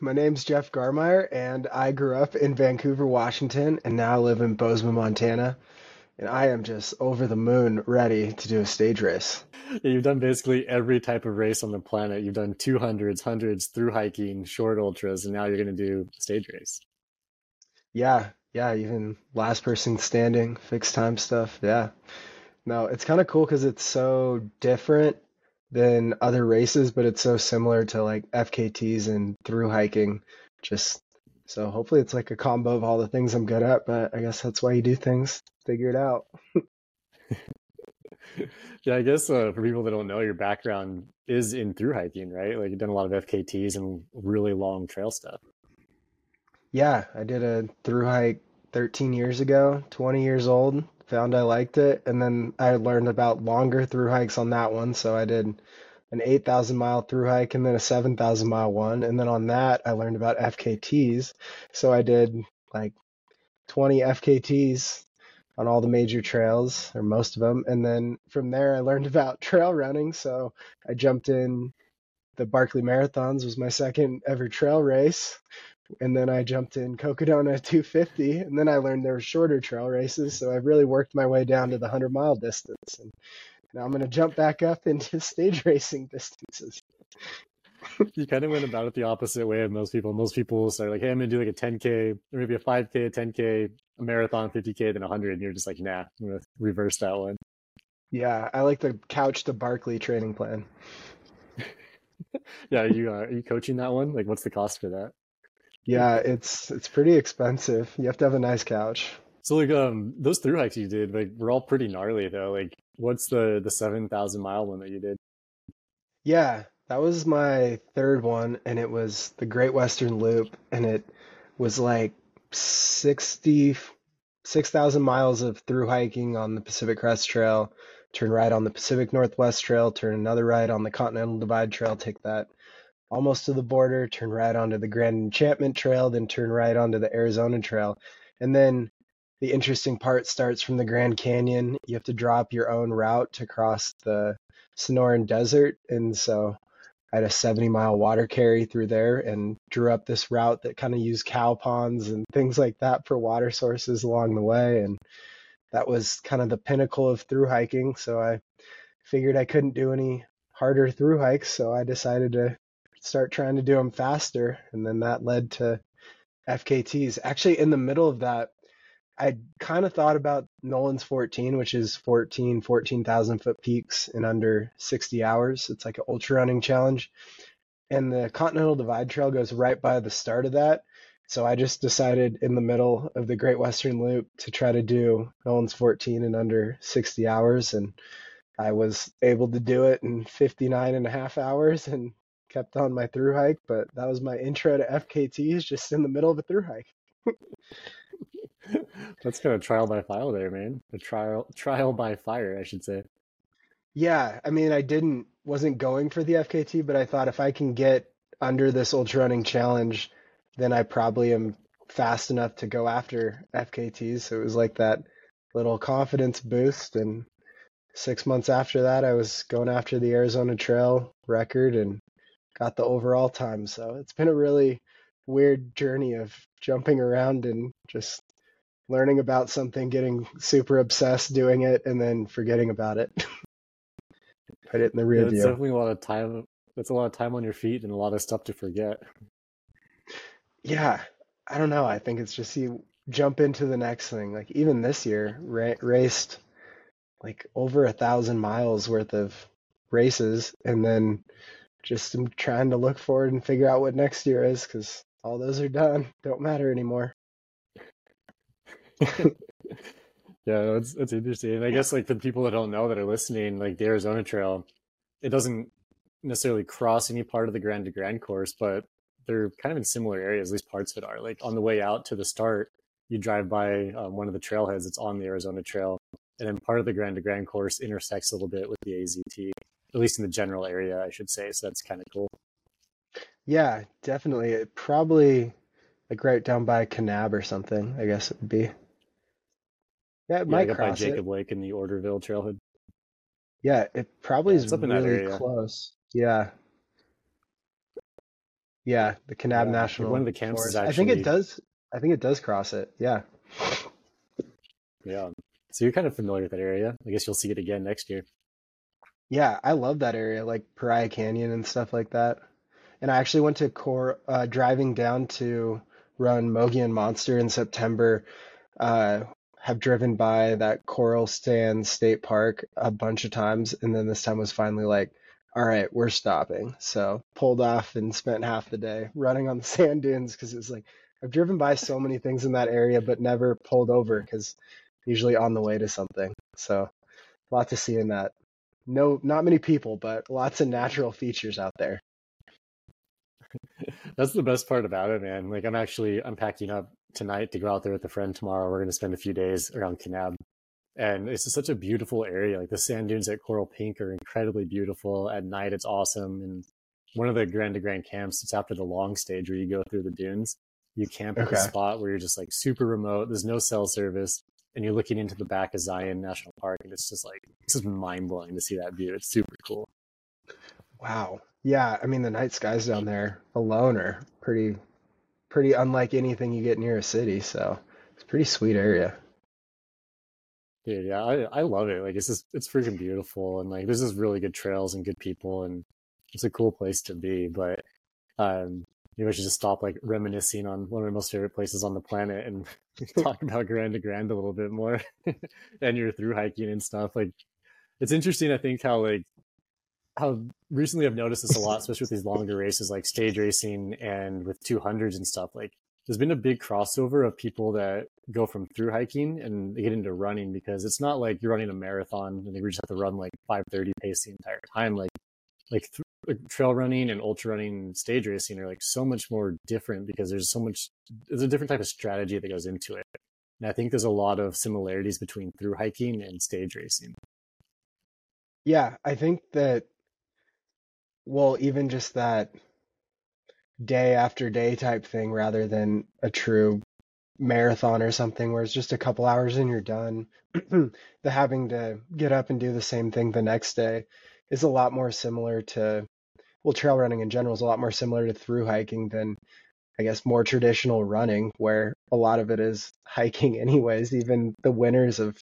My name's Jeff Garmire, and I grew up in Vancouver, Washington, and now live in Bozeman, Montana. And I am just over the moon ready to do a stage race. Yeah, you've done basically every type of race on the planet. You've done 200s, hundreds, through hiking, short ultras, and now you're going to do stage race. Yeah, yeah, even last person standing, fixed time stuff. Yeah. No, it's kind of cool because it's so different than other races, but it's so similar to like FKTs and through hiking. Just so hopefully it's like a combo of all the things I'm good at, but I guess that's why you do things, figure it out. yeah, I guess uh, for people that don't know, your background is in through hiking, right? Like you've done a lot of FKTs and really long trail stuff. Yeah, I did a through hike 13 years ago, 20 years old. Found I liked it, and then I learned about longer through hikes on that one. So I did an 8,000 mile through hike and then a 7,000 mile one. And then on that, I learned about FKTs. So I did like 20 FKTs on all the major trails, or most of them. And then from there, I learned about trail running. So I jumped in the Barkley Marathons was my second ever trail race and then I jumped in Cocodona 250, and then I learned there were shorter trail races. So I've really worked my way down to the 100 mile distance, and now I'm going to jump back up into stage racing distances. you kind of went about it the opposite way of most people. Most people start like, "Hey, I'm going to do like a 10k, or maybe a 5k, a 10k, a marathon, 50k, then 100," and you're just like, "Nah, I'm going to reverse that one." Yeah, I like the couch to Barkley training plan. yeah, are you uh, are you coaching that one? Like, what's the cost for that? Yeah, it's it's pretty expensive. You have to have a nice couch. So like um those through hikes you did, like were all pretty gnarly though. Like what's the the seven thousand mile one that you did? Yeah, that was my third one and it was the Great Western Loop and it was like 60 6,000 miles of through hiking on the Pacific Crest Trail, turn right on the Pacific Northwest Trail, turn another right on the Continental Divide Trail, take that almost to the border, turn right onto the Grand Enchantment Trail, then turn right onto the Arizona Trail. And then the interesting part starts from the Grand Canyon. You have to drop your own route to cross the Sonoran Desert. And so I had a 70 mile water carry through there and drew up this route that kind of used cow ponds and things like that for water sources along the way. And that was kind of the pinnacle of through hiking. So I figured I couldn't do any harder through hikes. So I decided to start trying to do them faster. And then that led to FKTs. Actually, in the middle of that, I kind of thought about Nolan's 14, which is 14, 14,000 foot peaks in under 60 hours. It's like an ultra running challenge. And the Continental Divide Trail goes right by the start of that. So I just decided in the middle of the Great Western Loop to try to do Nolan's 14 in under 60 hours. And I was able to do it in 59 and a half hours and kept on my through hike, but that was my intro to FKTs just in the middle of a through hike. That's kind of trial by fire there, man. A trial trial by fire, I should say. Yeah, I mean, I didn't wasn't going for the FKT, but I thought if I can get under this ultra running challenge, then I probably am fast enough to go after FKTs. So it was like that little confidence boost and six months after that I was going after the Arizona Trail record and got the overall time. So it's been a really weird journey of jumping around and just learning about something, getting super obsessed doing it, and then forgetting about it. Put it in the rear yeah, view. It's definitely a lot of time. That's a lot of time on your feet and a lot of stuff to forget. Yeah, I don't know. I think it's just you jump into the next thing. Like even this year, ra- raced like over a thousand miles worth of races, and then just trying to look forward and figure out what next year is because all those are done. Don't matter anymore. yeah, it's it's interesting. And I guess like the people that don't know that are listening, like the Arizona Trail, it doesn't necessarily cross any part of the Grand to Grand course, but they're kind of in similar areas. At least parts of it are. Like on the way out to the start, you drive by um, one of the trailheads. It's on the Arizona Trail, and then part of the Grand to Grand course intersects a little bit with the AZT at least in the general area, I should say. So that's kind of cool. Yeah, definitely. It probably like right down by Kanab or something. I guess it would be. Yeah, it yeah, might cross by Jacob it. Lake in the Orderville trailhead. Yeah, it probably yeah, is really close. Yeah. Yeah, the Kanab Yeah, National one of the camps is Forest. I think it does. I think it does cross it. Yeah. yeah. So you're kind of familiar with that area. I guess you'll see it again next year. Yeah, I love that area, like Paria Canyon and stuff like that. And I actually went to Cor uh, driving down to run Mogollon Monster in September. Uh, have driven by that Coral Stand State Park a bunch of times, and then this time was finally like, all right, we're stopping. So pulled off and spent half the day running on the sand dunes because it was like I've driven by so many things in that area, but never pulled over because usually on the way to something. So a lot to see in that. No, not many people, but lots of natural features out there. That's the best part about it, man. Like I'm actually I'm packing up tonight to go out there with a friend tomorrow. We're going to spend a few days around Kanab. And it's just such a beautiful area. Like the sand dunes at Coral Pink are incredibly beautiful. At night, it's awesome. And one of the Grand to Grand camps, it's after the long stage where you go through the dunes. You camp at Okay. the spot where you're just like super remote. There's no cell service. And you're looking into the back of Zion National Park. And it's just like, it's just mind blowing to see that view. It's super cool. Wow. Yeah, I mean the night skies down there alone are pretty pretty unlike anything you get near a city, so it's a pretty sweet area. Dude, yeah, I, I love it. Like it's just it's freaking beautiful and like there's just really good trails and good people and it's a cool place to be. But um maybe I should just stop like reminiscing on one of my most favorite places on the planet and talk about Grand to Grand a little bit more and you're through hiking and stuff. Like it's interesting, I think, how like how recently I've noticed this a lot, especially with these longer races like stage racing and with 200s and stuff. Like there's been a big crossover of people that go from through hiking and they get into running because it's not like you're running a marathon and they just have to run like 5:30 pace the entire time. Like like, th- trail running and ultra running stage racing are like so much more different because there's so much there's a different type of strategy that goes into it. And I think there's a lot of similarities between through hiking and stage racing. Yeah, I think that well, even just that day after day type thing rather than a true marathon or something where it's just a couple hours and you're done. the having to get up and do the same thing the next day is a lot more similar to, well, trail running in general is a lot more similar to through hiking than, I guess, more traditional running, where a lot of it is hiking, anyways. Even the winners of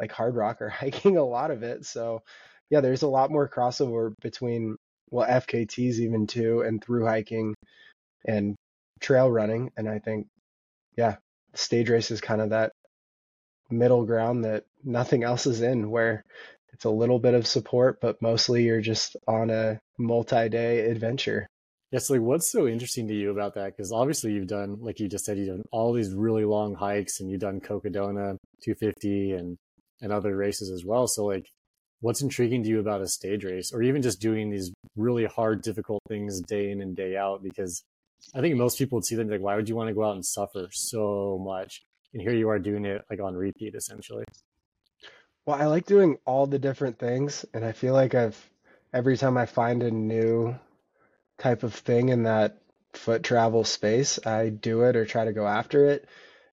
like Hardrock are hiking a lot of it. So, yeah, there's a lot more crossover between, well, FKTs even too, and through hiking and trail running. And I think, yeah, stage race is kind of that middle ground that nothing else is in, where it's a little bit of support, but mostly you're just on a multi-day adventure. Yes, like what's so interesting to you about that? Because obviously you've done, like you just said, you've done all these really long hikes and you've done Cocodona 250 and and other races as well. So like what's intriguing to you about a stage race or even just doing these really hard, difficult things day in and day out? Because I think most people would see them like, why would you want to go out and suffer so much? And here you are doing it like on repeat essentially. Well, I like doing all the different things, and I feel like I've every time I find a new type of thing in that foot travel space, I do it or try to go after it.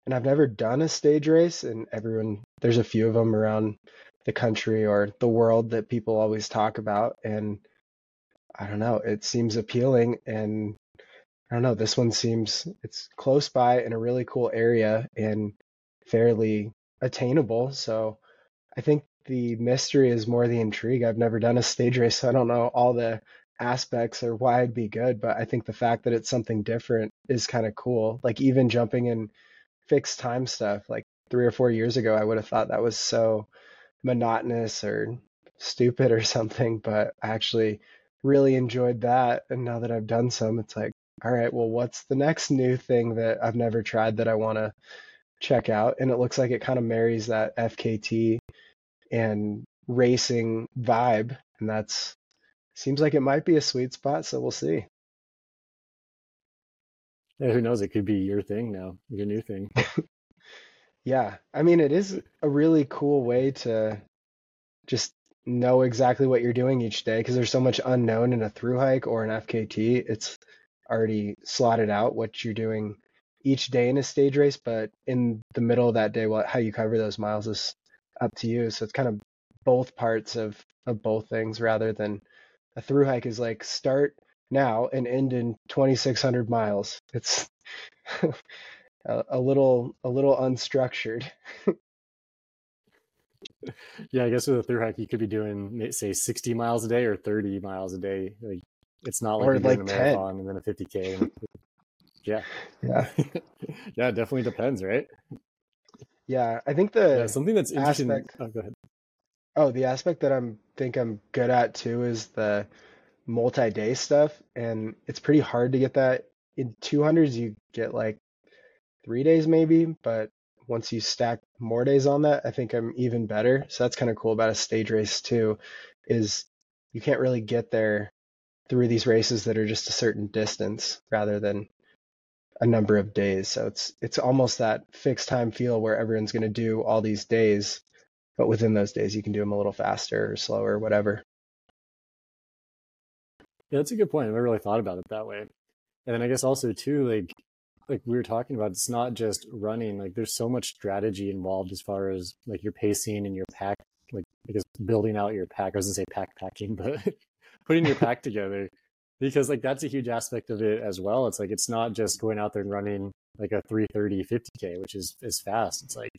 And I've never done a stage race, and everyone, there's a few of them around the country or the world that people always talk about. And I don't know, it seems appealing. And I don't know, this one seems it's close by in a really cool area and fairly attainable. So I think the mystery is more the intrigue. I've never done a stage race, so I don't know all the aspects or why it'd be good, but I think the fact that it's something different is kind of cool. Like even jumping in fixed time stuff, like three or four years ago, I would have thought that was so monotonous or stupid or something, but I actually really enjoyed that. And now that I've done some, it's like, all right, well, what's the next new thing that I've never tried that I want to check out? And it looks like it kind of marries that FKT and racing vibe, and that's seems like it might be a sweet spot, so we'll see. Yeah, who knows? It could be your thing now, your new thing. Yeah, I mean, it is a really cool way to just know exactly what you're doing each day because there's so much unknown in a through hike or an FKT. It's already slotted out what you're doing each day in a stage race, but in the middle of that day, what how you cover those miles is up to you. So it's kind of both parts of of both things rather than a through hike is like start now and end in 2600 miles. It's a, a little a little unstructured. yeah, I guess with a through hike, you could be doing say 60 miles a day or 30 miles a day. Like it's not like Or you're like doing a 10. marathon and then a 50k. And, yeah, Yeah. yeah, it definitely depends, right? Yeah, I think the Yeah, something that's interesting. aspect- Oh, go ahead. Oh, the aspect that I'm think I'm good at too is the multi-day stuff, and it's pretty hard to get that. In 200s, you get like three days maybe, but once you stack more days on that, I think I'm even better. So that's kind of cool about a stage race too, is you can't really get there through these races that are just a certain distance rather than a number of days. So it's it's almost that fixed time feel where everyone's going to do all these days, but within those days you can do them a little faster or slower, whatever. Yeah, that's a good point. I never really thought about it that way. And then I guess also too, like like we were talking about, it's not just running. Like there's so much strategy involved as far as like your pacing and your pack, like guess building out your pack. I was gonna say pack packing, but putting your pack together. Because like that's a huge aspect of it as well. It's like it's not just going out there and running like a 330 50k, which is is fast. It's like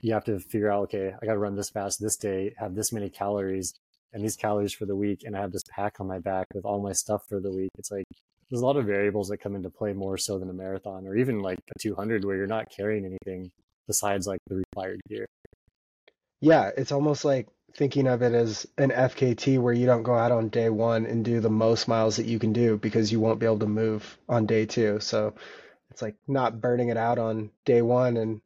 you have to figure out, okay, I gotta run this fast this day, have this many calories, and these calories for the week and I have this pack on my back with all my stuff for the week. It's like there's a lot of variables that come into play more so than a marathon or even like a 200 where you're not carrying anything besides like the required gear. Yeah, it's almost like thinking of it as an FKT where you don't go out on day one and do the most miles that you can do because you won't be able to move on day two. So it's like not burning it out on day one and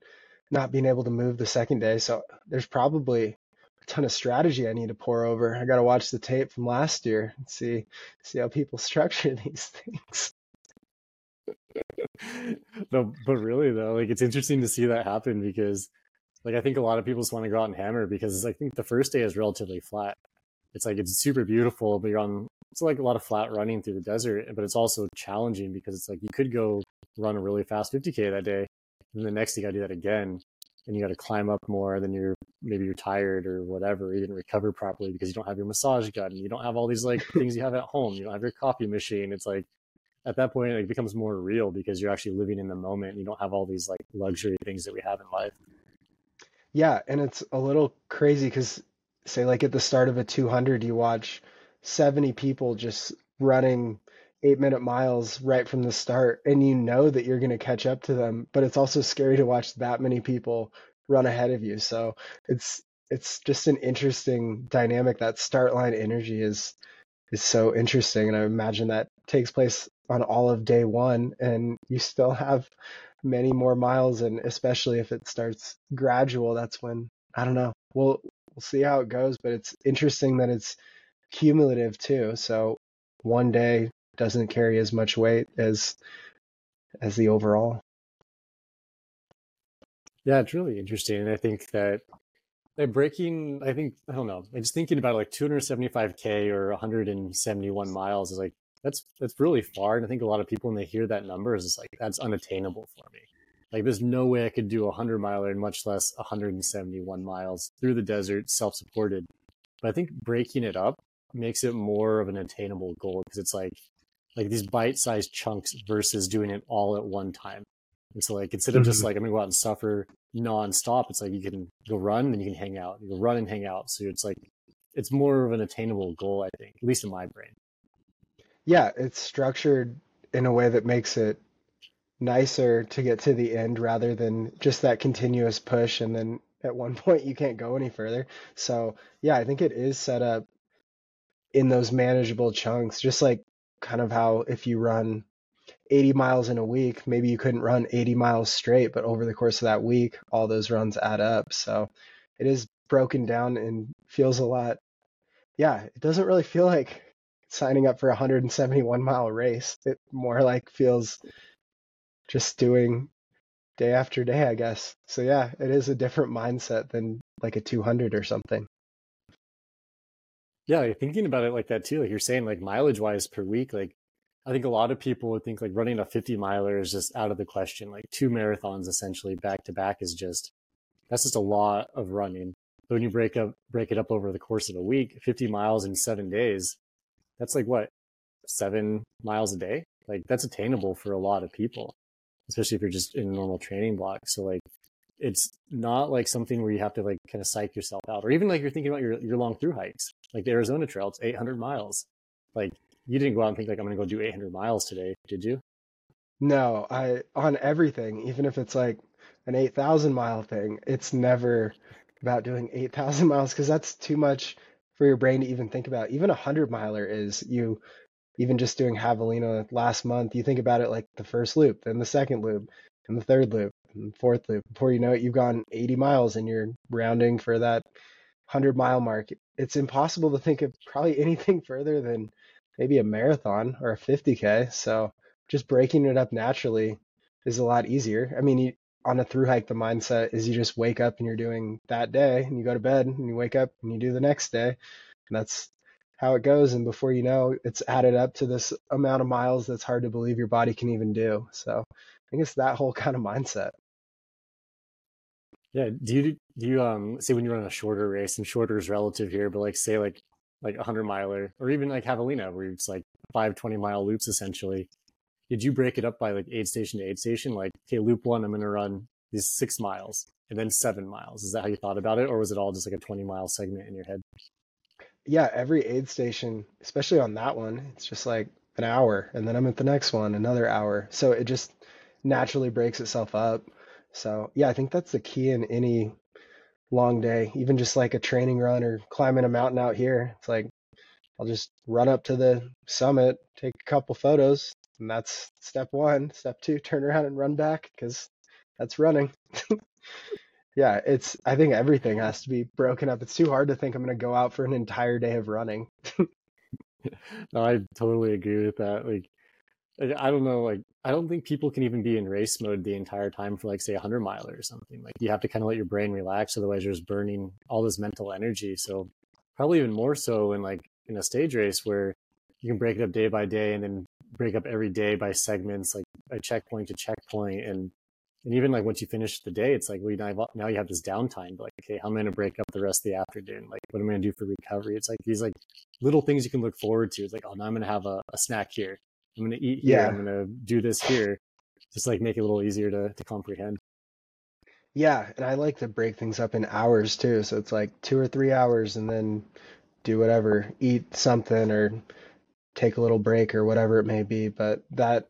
not being able to move the second day. So there's probably a ton of strategy I need to pour over. I got to watch the tape from last year and see see how people structure these things. no, but really though, like it's interesting to see that happen because like I think a lot of people just want to go out and hammer because I think the first day is relatively flat. It's like it's super beautiful, but you're on it's like a lot of flat running through the desert, but it's also challenging because it's like you could go run a really fast 50k that day, and the next day you got to do that again, and you got to climb up more. Then you're maybe you're tired or whatever. You didn't recover properly because you don't have your massage gun. You don't have all these like things you have at home. You don't have your coffee machine. It's like at that point it becomes more real because you're actually living in the moment. You don't have all these like luxury things that we have in life. Yeah, and it's a little crazy because, say, like at the start of a 200, you watch 70 people just running eight minute miles right from the start, and you know that you're going to catch up to them, but it's also scary to watch that many people run ahead of you. So it's it's just an interesting dynamic. That start line energy is is so interesting, and I imagine that takes place on all of day one, and you still have many more miles and especially if it starts gradual that's when i don't know we'll we'll see how it goes but it's interesting that it's cumulative too so one day doesn't carry as much weight as as the overall Yeah, it's really interesting. And I think that breaking, I think, I don't know, I'm just thinking about like 275K or 171 miles is like, that's, that's really far. And I think a lot of people, when they hear that number, is just like, that's unattainable for me. Like, there's no way I could do a 100 miler and much less 171 miles through the desert, self supported. But I think breaking it up makes it more of an attainable goal because it's like, like these bite sized chunks versus doing it all at one time. And so like instead of just Mhm. like I'm gonna go out and suffer nonstop, it's like you can go run and you can hang out. You go run and hang out. So it's like it's more of an attainable goal, I think, at least in my brain. Yeah it's structured in a way that makes it nicer to get to the end rather than just that continuous push and then at one point you can't go any further. So yeah i think it is set up in those manageable chunks just like kind of how if you run 80 miles in a week maybe you couldn't run 80 miles straight but over the course of that week all those runs add up. So it is broken down and feels a lot yeah it doesn't really feel like signing up for a 171 mile race it more like feels just doing day after day i guess so yeah it is a different mindset than like a 200 or something Yeah, like, thinking about it like that too, like you're saying, like mileage wise per week, like I think a lot of people would think like running a 50 miler is just out of the question. Like two marathons essentially back to back is just that's just a lot of running. But when you break up break it up over the course of a week, 50 miles in seven days, that's like what seven miles a day. Like that's attainable for a lot of people, especially if you're just in a normal training block. So like it's not like something where you have to like kind of psych yourself out or even like you're thinking about your, your long through hikes like the arizona trail it's 800 miles like you didn't go out and think like i'm gonna go do 800 miles today did you No, I on everything, even if it's like an 8,000 mile thing, it's never about doing 8,000 miles because that's too much for your brain to even think about. Even a 100 miler is you even just doing Javelina last month, you think about it like the first loop, then the second loop, and the third loop, and the fourth loop. Before you know it, you've gone 80 miles and you're rounding for that 100 mile mark. It's impossible to think of probably anything further than maybe a marathon or a 50K. So just breaking it up naturally is a lot easier. I mean, you, on a through hike, the mindset is you just wake up and you're doing that day, and you go to bed and you wake up and you do the next day. And that's how it goes. And before you know, it's added up to this amount of miles that's hard to believe your body can even do. So I think it's that whole kind of mindset. yeah do you do you um say when you run a shorter race and shorter is relative here but like say like like a 100 miler or even like javelina where it's like five 20 mile loops essentially did you break it up by like aid station to aid station like okay loop one i'm going to run these six miles and then seven miles is that how you thought about it or was it all just like a 20 mile segment in your head Yeah, every aid station, especially on that one, it's just like an hour, and then I'm at the next one, another hour. So it just naturally breaks itself up. So yeah, I think that's the key in any long day, even just like a training run or climbing a mountain out here. It's like I'll just run up to the summit, take a couple photos, and that's step one. Step two, turn around and run back because that's running. Yeah, it's I think everything has to be broken up. It's too hard to think I'm going to go out for an entire day of running. no i totally agree with that like I don't know, like I don't think people can even be in race mode the entire time for like say a hundred miler or something. Like you have to kind of let your brain relax, otherwise you're just burning all this mental energy. So probably even more so in like in a stage race where you can break it up day by day and then break up every day by segments, like a checkpoint to checkpoint, and and even like once you finish the day, it's like well now now you have this downtime. Like okay, how am I going to break up the rest of the afternoon? Like what am I going to do for recovery? It's like these like little things you can look forward to. It's like oh now I'm going to have a, a snack here I'm going to eat here. Yeah. I'm going to do this here. Just like make it a little easier to, to comprehend. Yeah, and I like to break things up in hours too. So it's like two or three hours and then do whatever, eat something or take a little break or whatever it may be. But that,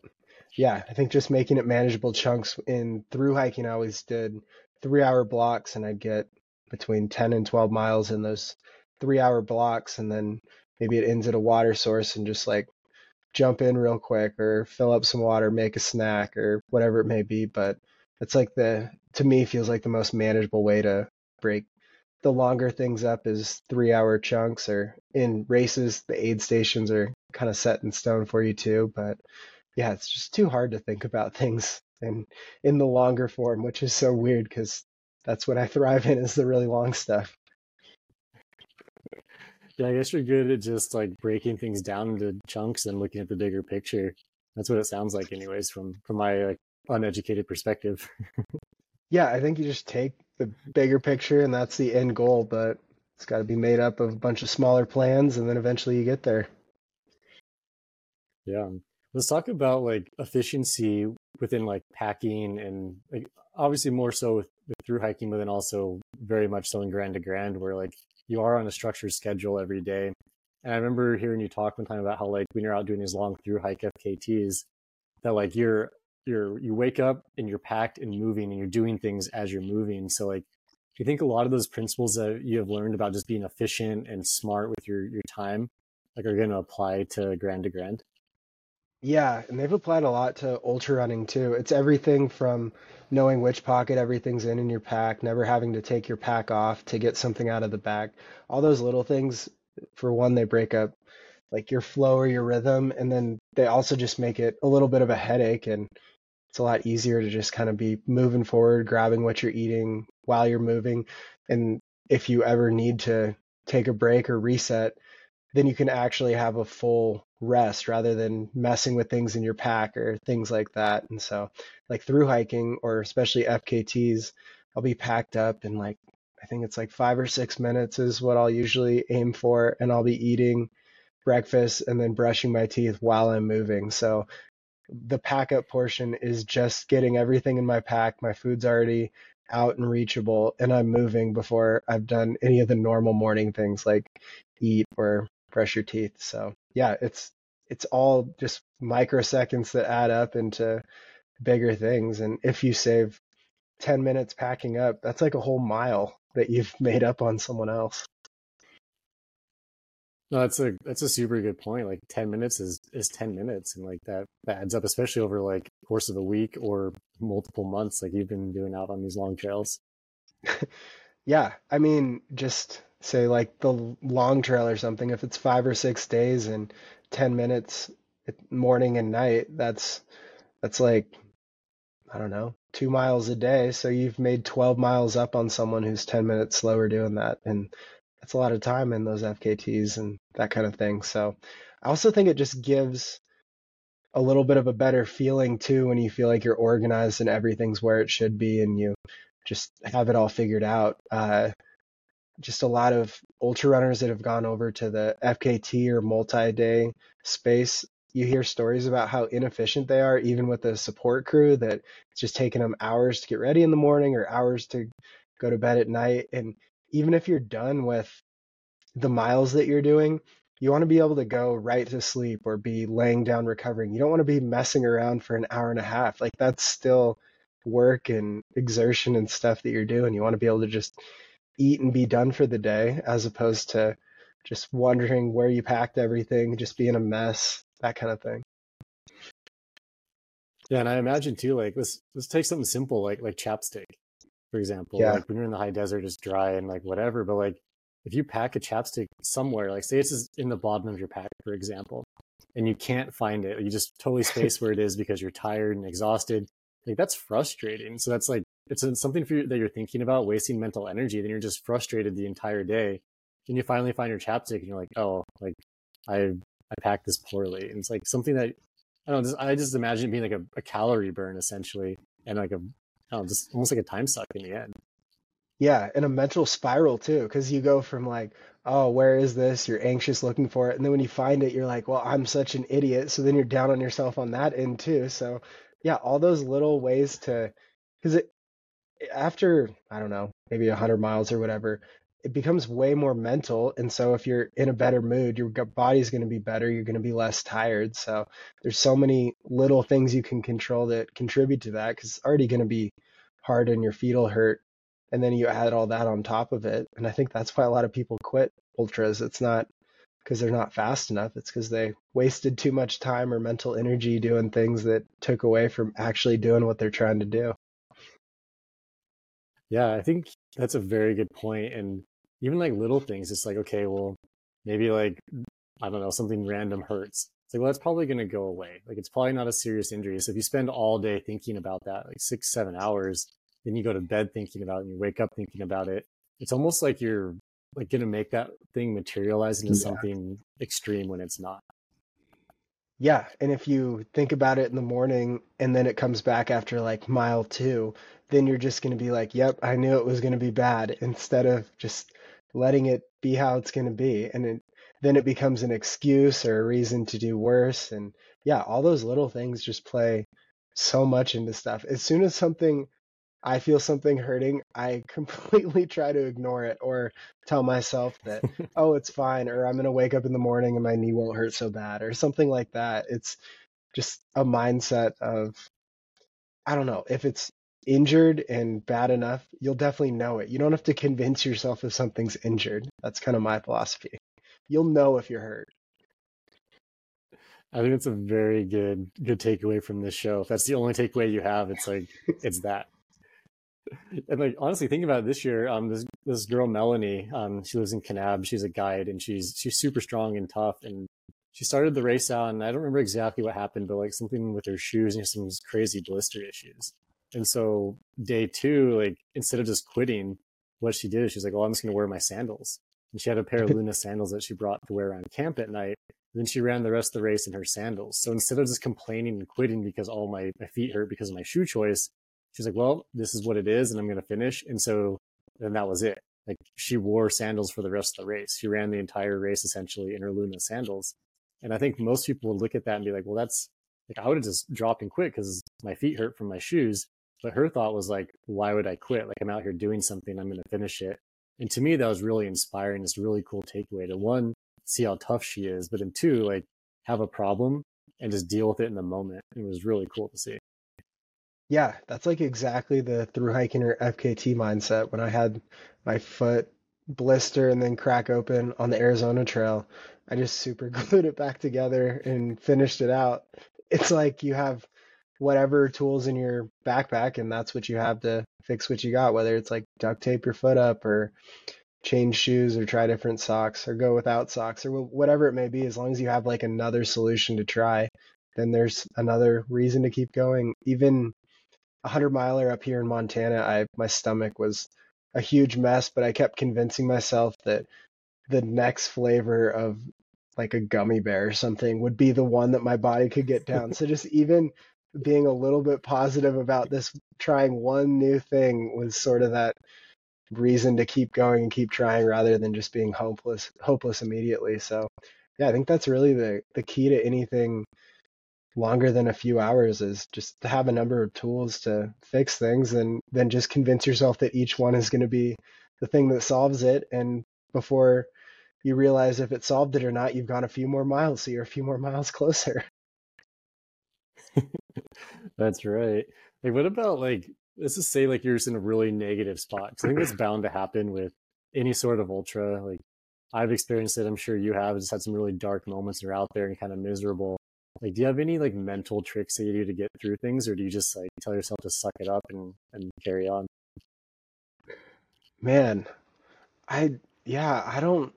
yeah, I think just making it manageable chunks in through hiking, I always did three hour blocks and I'd get between 10 and 12 miles in those three hour blocks. And then maybe it ends at a water source and just like jump in real quick or fill up some water, make a snack or whatever it may be. But it's like the, to me, feels like the most manageable way to break the longer things up is three hour chunks or in races, the aid stations are kind of set in stone for you too. But yeah, it's just too hard to think about things in, in the longer form, which is so weird because that's what I thrive in is the really long stuff. Yeah, I guess you're good at just like breaking things down into chunks and looking at the bigger picture. That's what it sounds like, anyways, from from my like uneducated perspective. Yeah, I think you just take the bigger picture and that's the end goal, but it's got to be made up of a bunch of smaller plans and then eventually you get there. Yeah. Let's talk about like efficiency within like packing and like obviously more so with, with through hiking, but then also very much so in grand to grand where like you are on a structured schedule every day. And I remember hearing you talk one time about how like when you're out doing these long through hike FKTs, that like you're you're you wake up and you're packed and moving and you're doing things as you're moving. So like do you think a lot of those principles that you have learned about just being efficient and smart with your your time like are going to apply to grand to grand? Yeah, and they've applied a lot to ultra running too. It's everything from knowing which pocket everything's in in your pack, never having to take your pack off to get something out of the bag. All those little things, for one, they break up like your flow or your rhythm, and then they also just make it a little bit of a headache and it's a lot easier to just kind of be moving forward, grabbing what you're eating while you're moving. And if you ever need to take a break or reset, then you can actually have a full rest rather than messing with things in your pack or things like that. And so, like through hiking or especially FKTs, I'll be packed up in like, I think it's like five or six minutes is what I'll usually aim for. And I'll be eating breakfast and then brushing my teeth while I'm moving. So the pack up portion is just getting everything in my pack. My food's already out and reachable, and I'm moving before I've done any of the normal morning things like eat or brush your teeth. So yeah, it's it's all just microseconds that add up into bigger things. And if you save 10 minutes packing up, that's like a whole mile that you've made up on someone else. No, that's a that's a super good point. Like ten minutes is is ten minutes, and like that that adds up, especially over like course of a week or multiple months, like you've been doing out on these long trails. yeah, I mean, just say like the long trail or something. If it's five or six days and ten minutes morning and night, that's that's like I don't know two miles a day. So you've made twelve miles up on someone who's ten minutes slower doing that, and that's a lot of time in those FKTs and that kind of thing. So I also think it just gives a little bit of a better feeling too when you feel like you're organized and everything's where it should be and you just have it all figured out. Uh, just a lot of ultra runners that have gone over to the FKT or multi-day space. You hear stories about how inefficient they are, even with the support crew. That it's just taking them hours to get ready in the morning or hours to go to bed at night. And even if you're done with the miles that you're doing, you want to be able to go right to sleep or be laying down recovering. You don't want to be messing around for an hour and a half. Like that's still work and exertion and stuff that you're doing. You want to be able to just eat and be done for the day as opposed to just wondering where you packed everything, just being a mess, that kind of thing. Yeah, and I imagine too, like let's let's take something simple like like chapstick for example. Yeah. Like when you're in the high desert, it's dry and like whatever. But like if you pack a chapstick somewhere, like say it's in the bottom of your pack, for example, and you can't find it, you just totally space where it is because you're tired and exhausted. Like that's frustrating. So that's like it's something you that you're thinking about wasting mental energy. Then you're just frustrated the entire day. Then you finally find your chapstick and you're like, oh, like I I packed this poorly. And it's like something that I don't know. I just imagine it being like a, a calorie burn essentially, and like a oh, just almost like a time suck in the end. Yeah, and a mental spiral too, because you go from like, oh, where is this? You're anxious looking for it, and then when you find it, you're like, well, I'm such an idiot. So then you're down on yourself on that end too. So yeah, all those little ways to, because it after I don't know, maybe a hundred miles or whatever, it becomes way more mental. And so if you're in a better mood, your body's going to be better. You're going to be less tired. So there's so many little things you can control that contribute to that because it's already going to be hard and your feet will hurt. And then you add all that on top of it. And I think that's why a lot of people quit ultras. It's not because they're not fast enough. It's because they wasted too much time or mental energy doing things that took away from actually doing what they're trying to do. Yeah, I think that's a very good point. And even like little things, it's like, okay, well, maybe like, I don't know, something random hurts. It's like, well, that's probably going to go away. Like, it's probably not a serious injury. So if you spend all day thinking about that, like six, seven hours, then you go to bed thinking about it and you wake up thinking about it. It's almost like you're like going to make that thing materialize into yeah. something extreme when it's not. Yeah. And if you think about it in the morning and then it comes back after like mile two, then you're just going to be like, yep, I knew it was going to be bad instead of just letting it be how it's going to be. And it, then it becomes an excuse or a reason to do worse. And yeah, all those little things just play so much into stuff. As soon as something, I feel something hurting, I completely try to ignore it or tell myself that, oh, it's fine, or I'm going to wake up in the morning and my knee won't hurt so bad, or something like that. It's just a mindset of, I don't know, if it's injured and bad enough, you'll definitely know it. You don't have to convince yourself if something's injured. That's kind of my philosophy. You'll know if you're hurt. I think it's a very good good takeaway from this show. If that's the only takeaway you have, it's like it's that. And like honestly, thinking about it this year, um, this this girl Melanie, um, she lives in Kanab. She's a guide, and she's she's super strong and tough. And she started the race out, and I don't remember exactly what happened, but like something with her shoes and some crazy blister issues. And so day two, like instead of just quitting, what she did is she's like, "Well, I'm just going to wear my sandals." And she had a pair of Luna sandals that she brought to wear around camp at night. And then she ran the rest of the race in her sandals. So instead of just complaining and quitting because all my, my feet hurt because of my shoe choice, she's like, "Well, this is what it is, and I'm going to finish." And so then that was it. like she wore sandals for the rest of the race. She ran the entire race essentially in her Luna sandals. And I think most people would look at that and be like, well, that's like, I would have just dropped and quit because my feet hurt from my shoes. But her thought was like, why would I quit? Like, I'm out here doing something, I'm going to finish it. And to me, that was really inspiring. It's really cool takeaway to one, see how tough she is, but then two, like, have a problem and just deal with it in the moment. It was really cool to see. Yeah, that's like exactly the through hiking or FKT mindset. When I had my foot blister and then crack open on the Arizona Trail, I just super glued it back together and finished it out. It's like you have whatever tools in your backpack and that's what you have to fix what you got, whether it's like duct tape your foot up or change shoes or try different socks or go without socks or whatever it may be, as long as you have like another solution to try, then there's another reason to keep going. Even a hundred miler up here in Montana, I my stomach was a huge mess, but I kept convincing myself that the next flavor of like a gummy bear or something would be the one that my body could get down. so just even being a little bit positive about this trying one new thing was sort of that reason to keep going and keep trying rather than just being hopeless hopeless immediately. So yeah, I think that's really the the key to anything longer than a few hours is just to have a number of tools to fix things and then just convince yourself that each one is going to be the thing that solves it. And before you realize if it solved it or not you've gone a few more miles so you're a few more miles closer. That's right. Like what about like let's just say like you're just in a really negative spot. I think that's bound to happen with any sort of ultra? Like i've experienced it. I'm sure you have. Just had some really dark moments and you're out there and kind of miserable like do you have any like mental tricks that you do to get through things or do you just like tell yourself to suck it up and and carry on? Man i yeah i don't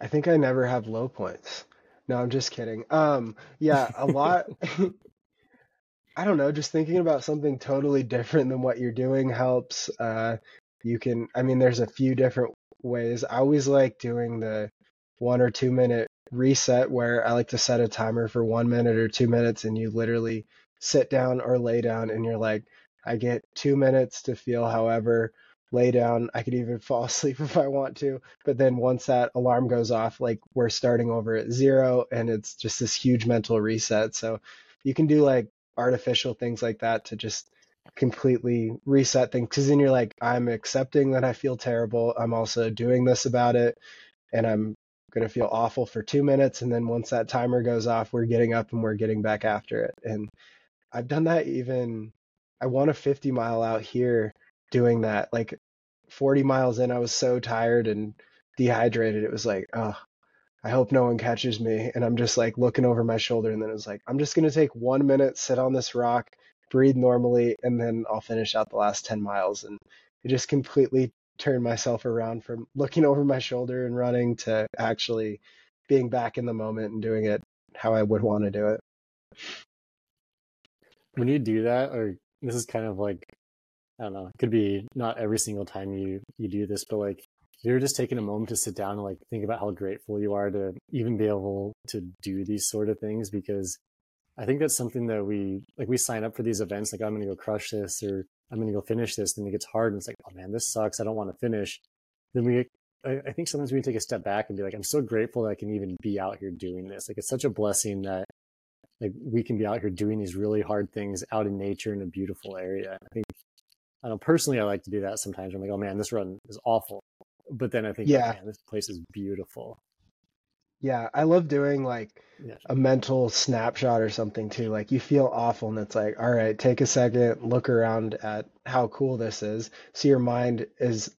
i think i never have low points. No i'm just kidding. Um yeah a lot i don't know just thinking about something totally different than what you're doing helps uh you can i mean there's a few different ways. I always like doing the one or two minute reset where I like to set a timer for one minute or two minutes and you literally sit down or lay down and you're like, I get two minutes to feel however, lay down. I could even fall asleep if I want to. But then once that alarm goes off, like we're starting over at zero and it's just this huge mental reset. So you can do like artificial things like that to just completely reset things because then you're like, I'm accepting that I feel terrible. I'm also doing this about it and I'm going to feel awful for two minutes. And then once that timer goes off, we're getting up and we're getting back after it. And I've done that even, I won a 50 mile out here doing that. Like 40 miles in, I was so tired and dehydrated. It was like, oh, I hope no one catches me. And I'm just like looking over my shoulder. And then it was like, I'm just going to take one minute, sit on this rock, breathe normally, and then I'll finish out the last 10 miles. And it just completely turn myself around from looking over my shoulder and running to actually being back in the moment and doing it how I would want to do it. When you do that, or this is kind of like, I don't know, it could be not every single time you you do this, but like you're just taking a moment to sit down and like think about how grateful you are to even be able to do these sort of things because I think that's something that we like we sign up for these events like I'm going to go crush this or I'm going to go finish this. Then it gets hard and it's like, oh man, this sucks. I don't want to finish. Then we, I, I think sometimes we take a step back and be like, I'm so grateful that I can even be out here doing this. Like it's such a blessing that like we can be out here doing these really hard things out in nature in a beautiful area. I think, I know personally, I like to do that sometimes. I'm like, oh man, this run is awful. But then I think, yeah, oh, this place is beautiful. Yeah, I love doing like yeah. a mental snapshot or something too. Like you feel awful and it's like, all right, take a second, look around at how cool this is. So your mind is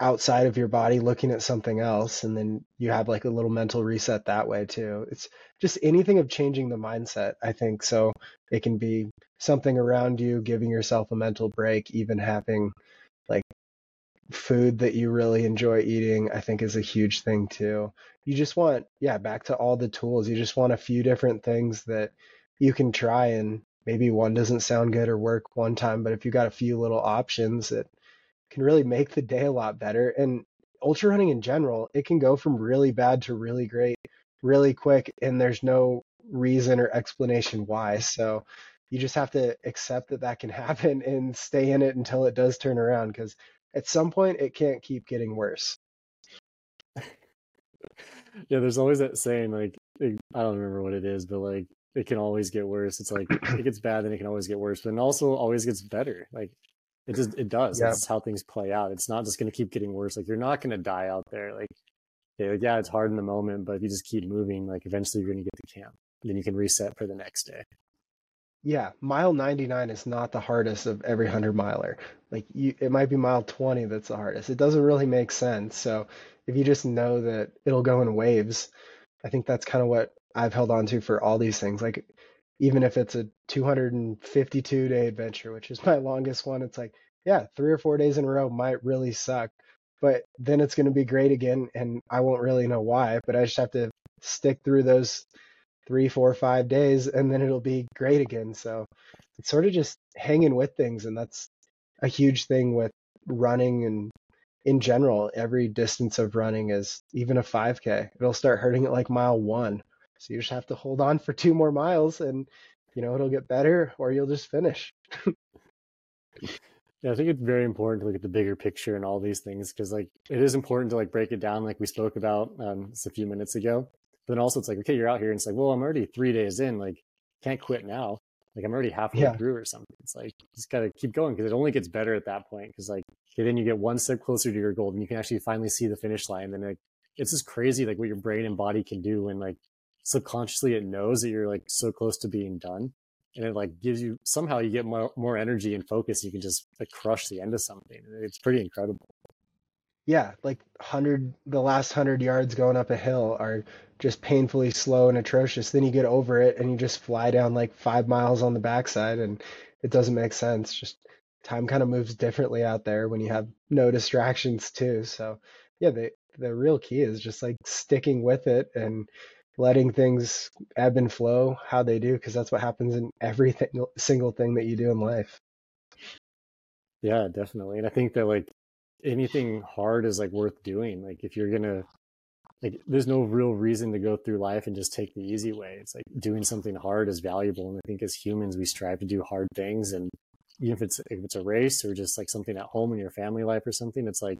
outside of your body looking at something else and then you have like a little mental reset that way too. It's just anything of changing the mindset, I think. So it can be something around you, giving yourself a mental break, even having like food that you really enjoy eating, I think is a huge thing too. You just want, yeah, back to all the tools. You just want a few different things that you can try and maybe one doesn't sound good or work one time, but if you got a few little options that can really make the day a lot better. And ultra running in general, it can go from really bad to really great really quick and there's no reason or explanation why. So you just have to accept that that can happen and stay in it until it does turn around because at some point it can't keep getting worse. yeah, there's always that saying like I don't remember what it is, but like it can always get worse. It's like it gets bad, then it can always get worse, but then also always gets better. Like it just it does. Yeah. That's how things play out. It's not just going to keep getting worse. Like you're not going to die out there. Like yeah, yeah, it's hard in the moment, but if you just keep moving, like eventually you're going to get to camp. Then you can reset for the next day. Yeah, mile 99 is not the hardest of every 100 miler. Like you it might be mile 20 that's the hardest. It doesn't really make sense. So if you just know that it'll go in waves, I think that's kind of what I've held on to for all these things. Like even if it's a 252 day adventure, which is my longest one, it's like, yeah, three or four days in a row might really suck, but then it's going to be great again. And I won't really know why, but I just have to stick through those three, four, five days, and then it'll be great again. So it's sort of just hanging with things, and that's a huge thing with running and in general. Every distance of running is even a 5K. It'll start hurting at like mile one, so you just have to hold on for two more miles, and you know it'll get better, or you'll just finish. Yeah, I think it's very important to look at the bigger picture and all these things because, like, it is important to like break it down, like we spoke about um, just a few minutes ago. But then also it's like, okay, you're out here and it's like, well, I'm already three days in, like can't quit now. Like I'm already halfway yeah. through or something. It's like just gotta keep going because it only gets better at that point. Because like okay, then you get one step closer to your goal, and you can actually finally see the finish line. And like it's just crazy, like what your brain and body can do when like subconsciously it knows that you're like so close to being done, and it like gives you somehow you get more more energy and focus. You can just like crush the end of something. It's pretty incredible yeah, like hundred the last hundred yards going up a hill are just painfully slow and atrocious. Then you get over it and you just fly down like five miles on the backside and it doesn't make sense. Just time kind of moves differently out there when you have no distractions too. So yeah, the the real key is just like sticking with it and letting things ebb and flow how they do because that's what happens in every single thing that you do in life. Yeah, definitely. And I think that like anything hard is like worth doing. Like if you're gonna like there's no real reason to go through life and just take the easy way. It's like doing something hard is valuable. And I think as humans we strive to do hard things and even if it's if it's a race or just like something at home in your family life or something, it's like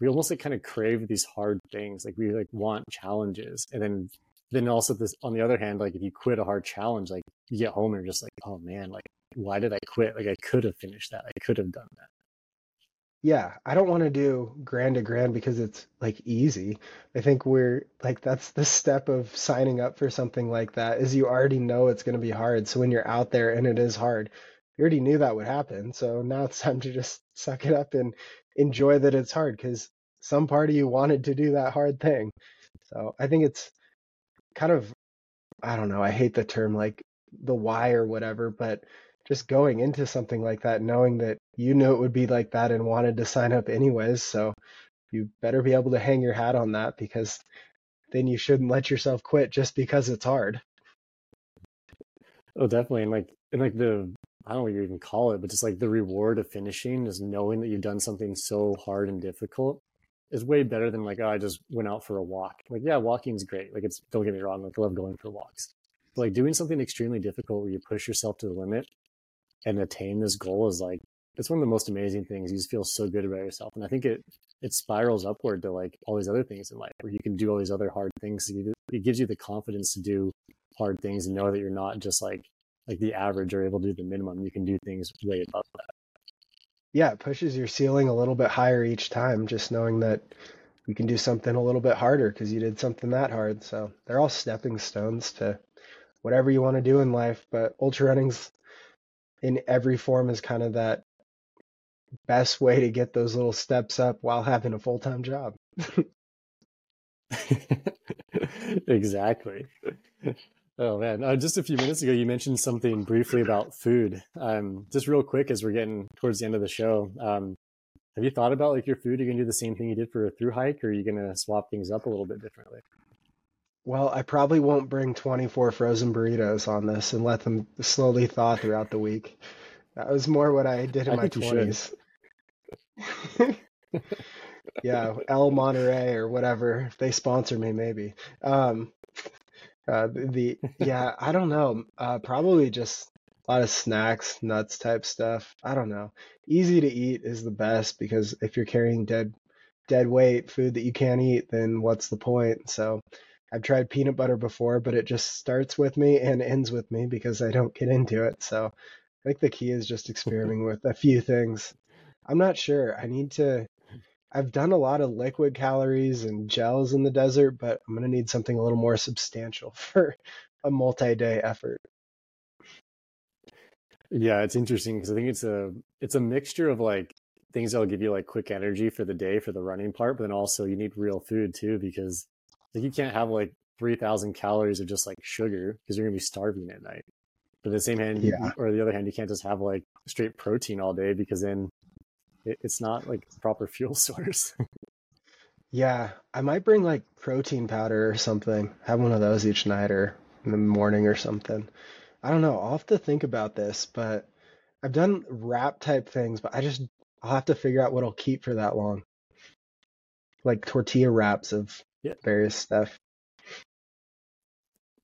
we almost like kind of crave these hard things. Like we like want challenges. And then then also this on the other hand, like if you quit a hard challenge, like you get home and you're just like, oh man, like why did I quit? Like I could have finished that. I could have done that yeah, I don't want to do grand to grand because it's like easy. I think we're like that's the step of signing up for something like that is you already know it's going to be hard. So when you're out there and it is hard, you already knew that would happen. So now it's time to just suck it up and enjoy that it's hard because some part of you wanted to do that hard thing. So I think it's kind of I don't know, I hate the term like the why or whatever, but just going into something like that, knowing that you knew it would be like that and wanted to sign up anyways. So you better be able to hang your hat on that because then you shouldn't let yourself quit just because it's hard. Oh, definitely. And like, and like the, I don't know what you even call it, but just like the reward of finishing is knowing that you've done something so hard and difficult is way better than like, oh, I just went out for a walk. Like, yeah, walking's great. Like, it's, don't get me wrong. Like, I love going for walks. But like doing something extremely difficult where you push yourself to the limit and attain this goal is like it's one of the most amazing things. You just feel so good about yourself, and I think it it spirals upward to like all these other things in life where you can do all these other hard things. It gives you the confidence to do hard things and know that you're not just like like the average or able to do the minimum. You can do things way above that. Yeah, it pushes your ceiling a little bit higher each time, just knowing that you can do something a little bit harder because you did something that hard. So they're all stepping stones to whatever you want to do in life. But ultra running's in every form is kind of that best way to get those little steps up while having a full-time job. exactly. Oh man, uh, just a few minutes ago, you mentioned something briefly about food. Um, just real quick, as we're getting towards the end of the show, um, have you thought about like your food? Are you gonna do the same thing you did for a through hike, or are you gonna swap things up a little bit differently? Well, I probably won't bring 24 frozen burritos on this and let them slowly thaw throughout the week. That was more what I did in I my 20s. yeah, El Monterey or whatever. If they sponsor me, maybe. Um, uh, the yeah, I don't know. Uh, probably just A lot of snacks, nuts type stuff. I don't know. Easy to eat is the best because if you're carrying dead dead weight food that you can't eat, then what's the point? So I've tried peanut butter before, but it just starts with me and ends with me because I don't get into it. So I think the key is just experimenting with a few things. I'm not sure. I need to I've done a lot of liquid calories and gels in the desert, but I'm going to need something a little more substantial for a multi-day effort. Yeah, it's interesting because I think it's a it's a mixture of like things that'll give you like quick energy for the day for the running part, but then also you need real food too because like you can't have like three thousand calories of just like sugar because you're gonna be starving at night. But the same hand, Yeah. or the other hand, you can't just have like straight protein all day because then it's not like proper fuel source. Yeah, I might bring like protein powder or something. Have one of those each night or in the morning or something. I don't know. I'll have to think about this, but I've done wrap type things, but I just I'll have to figure out what I'll keep for that long. Like tortilla wraps of Yeah. various stuff.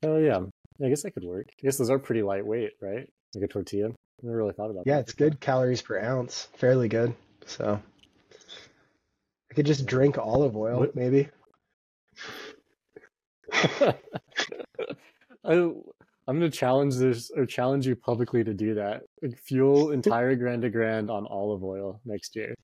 oh yeah, I guess that could work. I guess those are pretty lightweight, right? Like a tortilla. I never really thought about Yeah, that Yeah, it's good calories per ounce. Fairly good. So I could just drink olive oil, What- maybe. I, I'm gonna challenge this or challenge you publicly to do that. Like, fuel entire Grand to Grand on olive oil next year.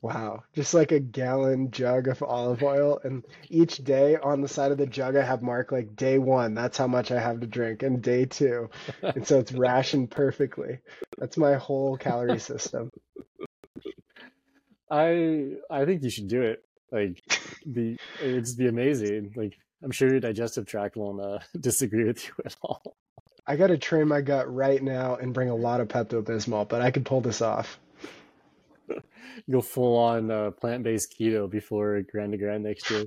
Wow, just like a gallon jug of olive oil, and each day on the side of the jug I have marked like day one, that's how much I have to drink, and day two, and so it's rationed perfectly. That's my whole calorie system. I I think you should do it. Like the it'd just be amazing. Like I'm sure your digestive tract won't uh, disagree with you at all. I gotta train my gut right now and bring a lot of Pepto-Bismol, but I could pull this off. Go full on uh, plant based keto before Grand to Grand next year.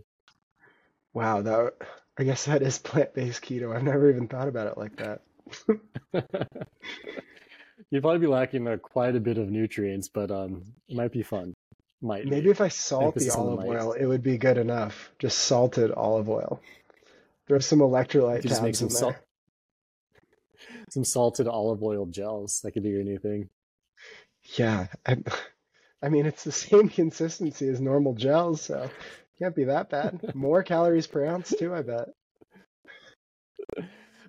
Wow, that I guess that is plant-based keto. I've never even thought about it like that. You'd probably be lacking uh, quite a bit of nutrients, but um, it might be fun. Might Maybe if I salt the olive oil, it would be good enough. Just salted olive oil. Throw some electrolyte just make some in salt, there. some salted olive oil gels. That could be your new thing. Yeah, I, I mean it's the same consistency as normal gels, so can't be that bad. More calories per ounce too, I bet.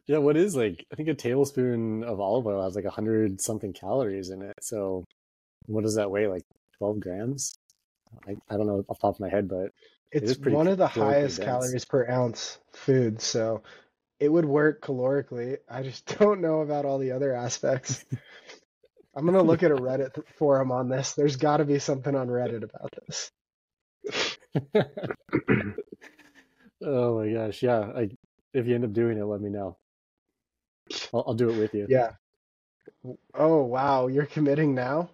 Yeah, what is like? I think a tablespoon of olive oil has like a hundred something calories in it. So, what does that weigh? Like twelve grams? I, I don't know off the top of my head, but It's pretty one of the highest dense. calories per ounce food, so it would work calorically. I just don't know about all the other aspects. I'm gonna look at a Reddit forum on this. There's got to be something on Reddit about this. oh my gosh, yeah. Like if you end up doing it, let me know. I'll, I'll do it with you. Yeah. Oh wow, you're committing now?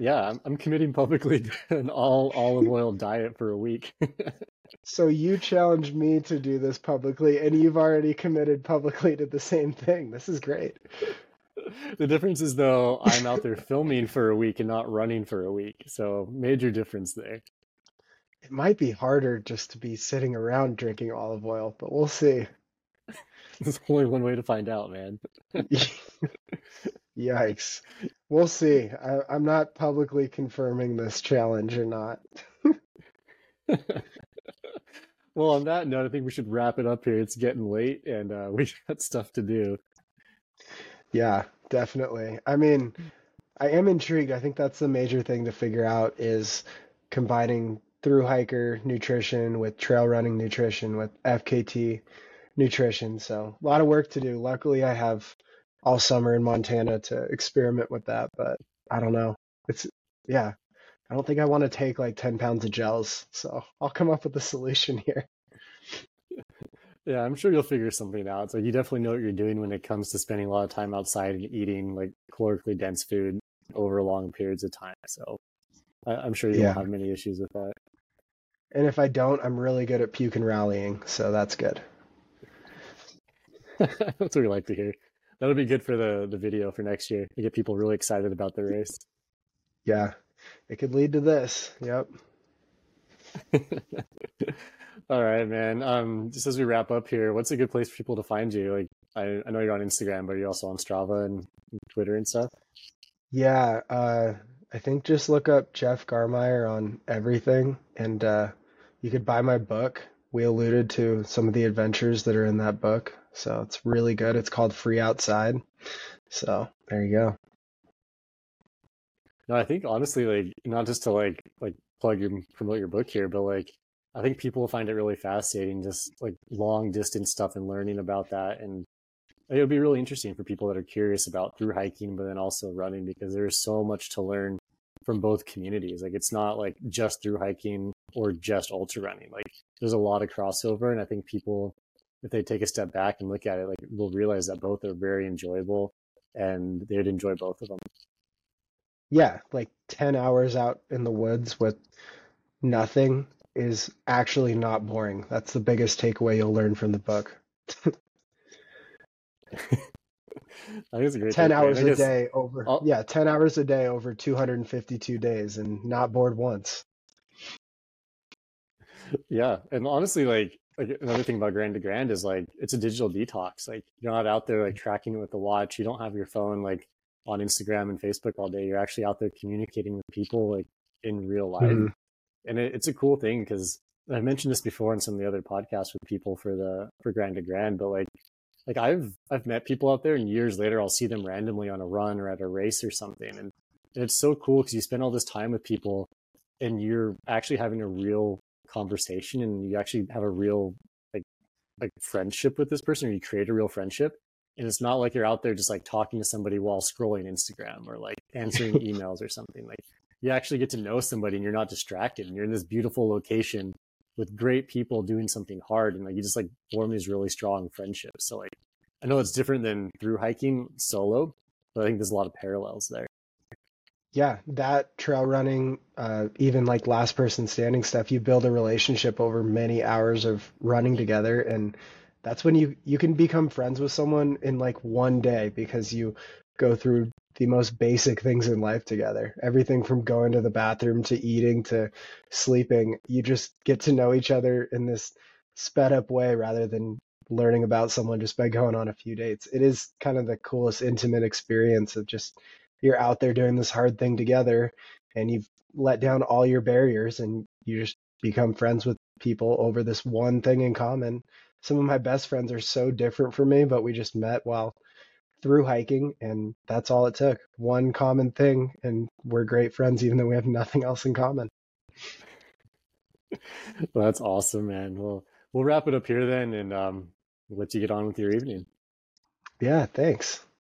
Yeah, I'm, I'm committing publicly to an all olive oil diet for a week. So you challenged me to do this publicly, and you've already committed publicly to the same thing. This is great. the difference is though, I'm out there filming for a week and not running for a week. So major difference there. It might be harder just to be sitting around drinking olive oil, but we'll see. There's only one way to find out, man. Yikes. We'll see. I, I'm not publicly confirming this challenge or not. well, on that note, I think we should wrap it up here. It's getting late and uh, we got stuff to do. Yeah, definitely. I mean, I am intrigued. I think that's the major thing to figure out is combining through hiker nutrition with trail running nutrition with FKT nutrition. So a lot of work to do. Luckily, I have all summer in Montana to experiment with that, but I don't know. It's yeah. I don't think I want to take like 10 pounds of gels, so I'll come up with a solution here. Yeah, I'm sure you'll figure something out. So you definitely know what you're doing when it comes to spending a lot of time outside and eating like calorically dense food over long periods of time. So I, I'm sure you Yeah. won't have many issues with that. And if I don't, I'm really good at puke and rallying, so that's good. That's what we like to hear. That'll be good for the the video for next year to get people really excited about the race. Yeah, it could lead to this. Yep. All right, man. Um, just as we wrap up here, what's a good place for people to find you? Like, I, I know you're on Instagram, but you're also on Strava and Twitter and stuff. Yeah, uh, I think just look up Jeff Garmire on everything, and uh, you could buy my book. We alluded to some of the adventures that are in that book, so it's really good. It's called Free Outside. So there you go. No, I think honestly, like not just to like like plug your promote your book here, but like I think people find it really fascinating, just like long distance stuff and learning about that. And it'll be really interesting for people that are curious about through hiking, but then also running because there's so much to learn from both communities. Like it's not like just through hiking or just ultra running. Like there's a lot of crossover. And I think people, if they take a step back and look at it, like will realize that both are very enjoyable and they'd enjoy both of them. Yeah, like 10 hours out in the woods with nothing is actually not boring. That's the biggest takeaway you'll learn from the book. I think it's a great 10 hours a guess day over, I'll, yeah, 10 hours a day over 252 days and not bored once. Yeah, and honestly, like like another thing about Grand to Grand is like it's a digital detox. Like you're not out there like tracking it with the watch. You don't have your phone like on Instagram and Facebook all day. You're actually out there communicating with people like in real life, hmm and it, it's a cool thing because I mentioned this before in some of the other podcasts with people for the for Grand to Grand, but like like I've I've met people out there, and years later I'll see them randomly on a run or at a race or something, and, and it's so cool because you spend all this time with people, and you're actually having a real conversation, and you actually have a real like like friendship with this person, or you create a real friendship. And it's not like you're out there just like talking to somebody while scrolling Instagram or like answering emails or something. Like you actually get to know somebody and you're not distracted and you're in this beautiful location with great people doing something hard and like you just like form these really strong friendships. So like I know it's different than through hiking solo, but I think there's a lot of parallels there. Yeah, that trail running, uh, even like last person standing stuff, you build a relationship over many hours of running together, and that's when you you can become friends with someone in like one day because you go through the most basic things in life together. Everything from going to the bathroom to eating to sleeping. You just get to know each other in this sped up way rather than learning about someone just by going on a few dates. It is kind of the coolest intimate experience of just you're out there doing this hard thing together and you've let down all your barriers and you just become friends with people over this one thing in common. Some of my best friends are so different from me, but we just met while through hiking and that's all it took. One common thing and we're great friends even though we have nothing else in common. Well, that's awesome, man. Well, we'll wrap it up here then and um, let you get on with your evening. Yeah, thanks.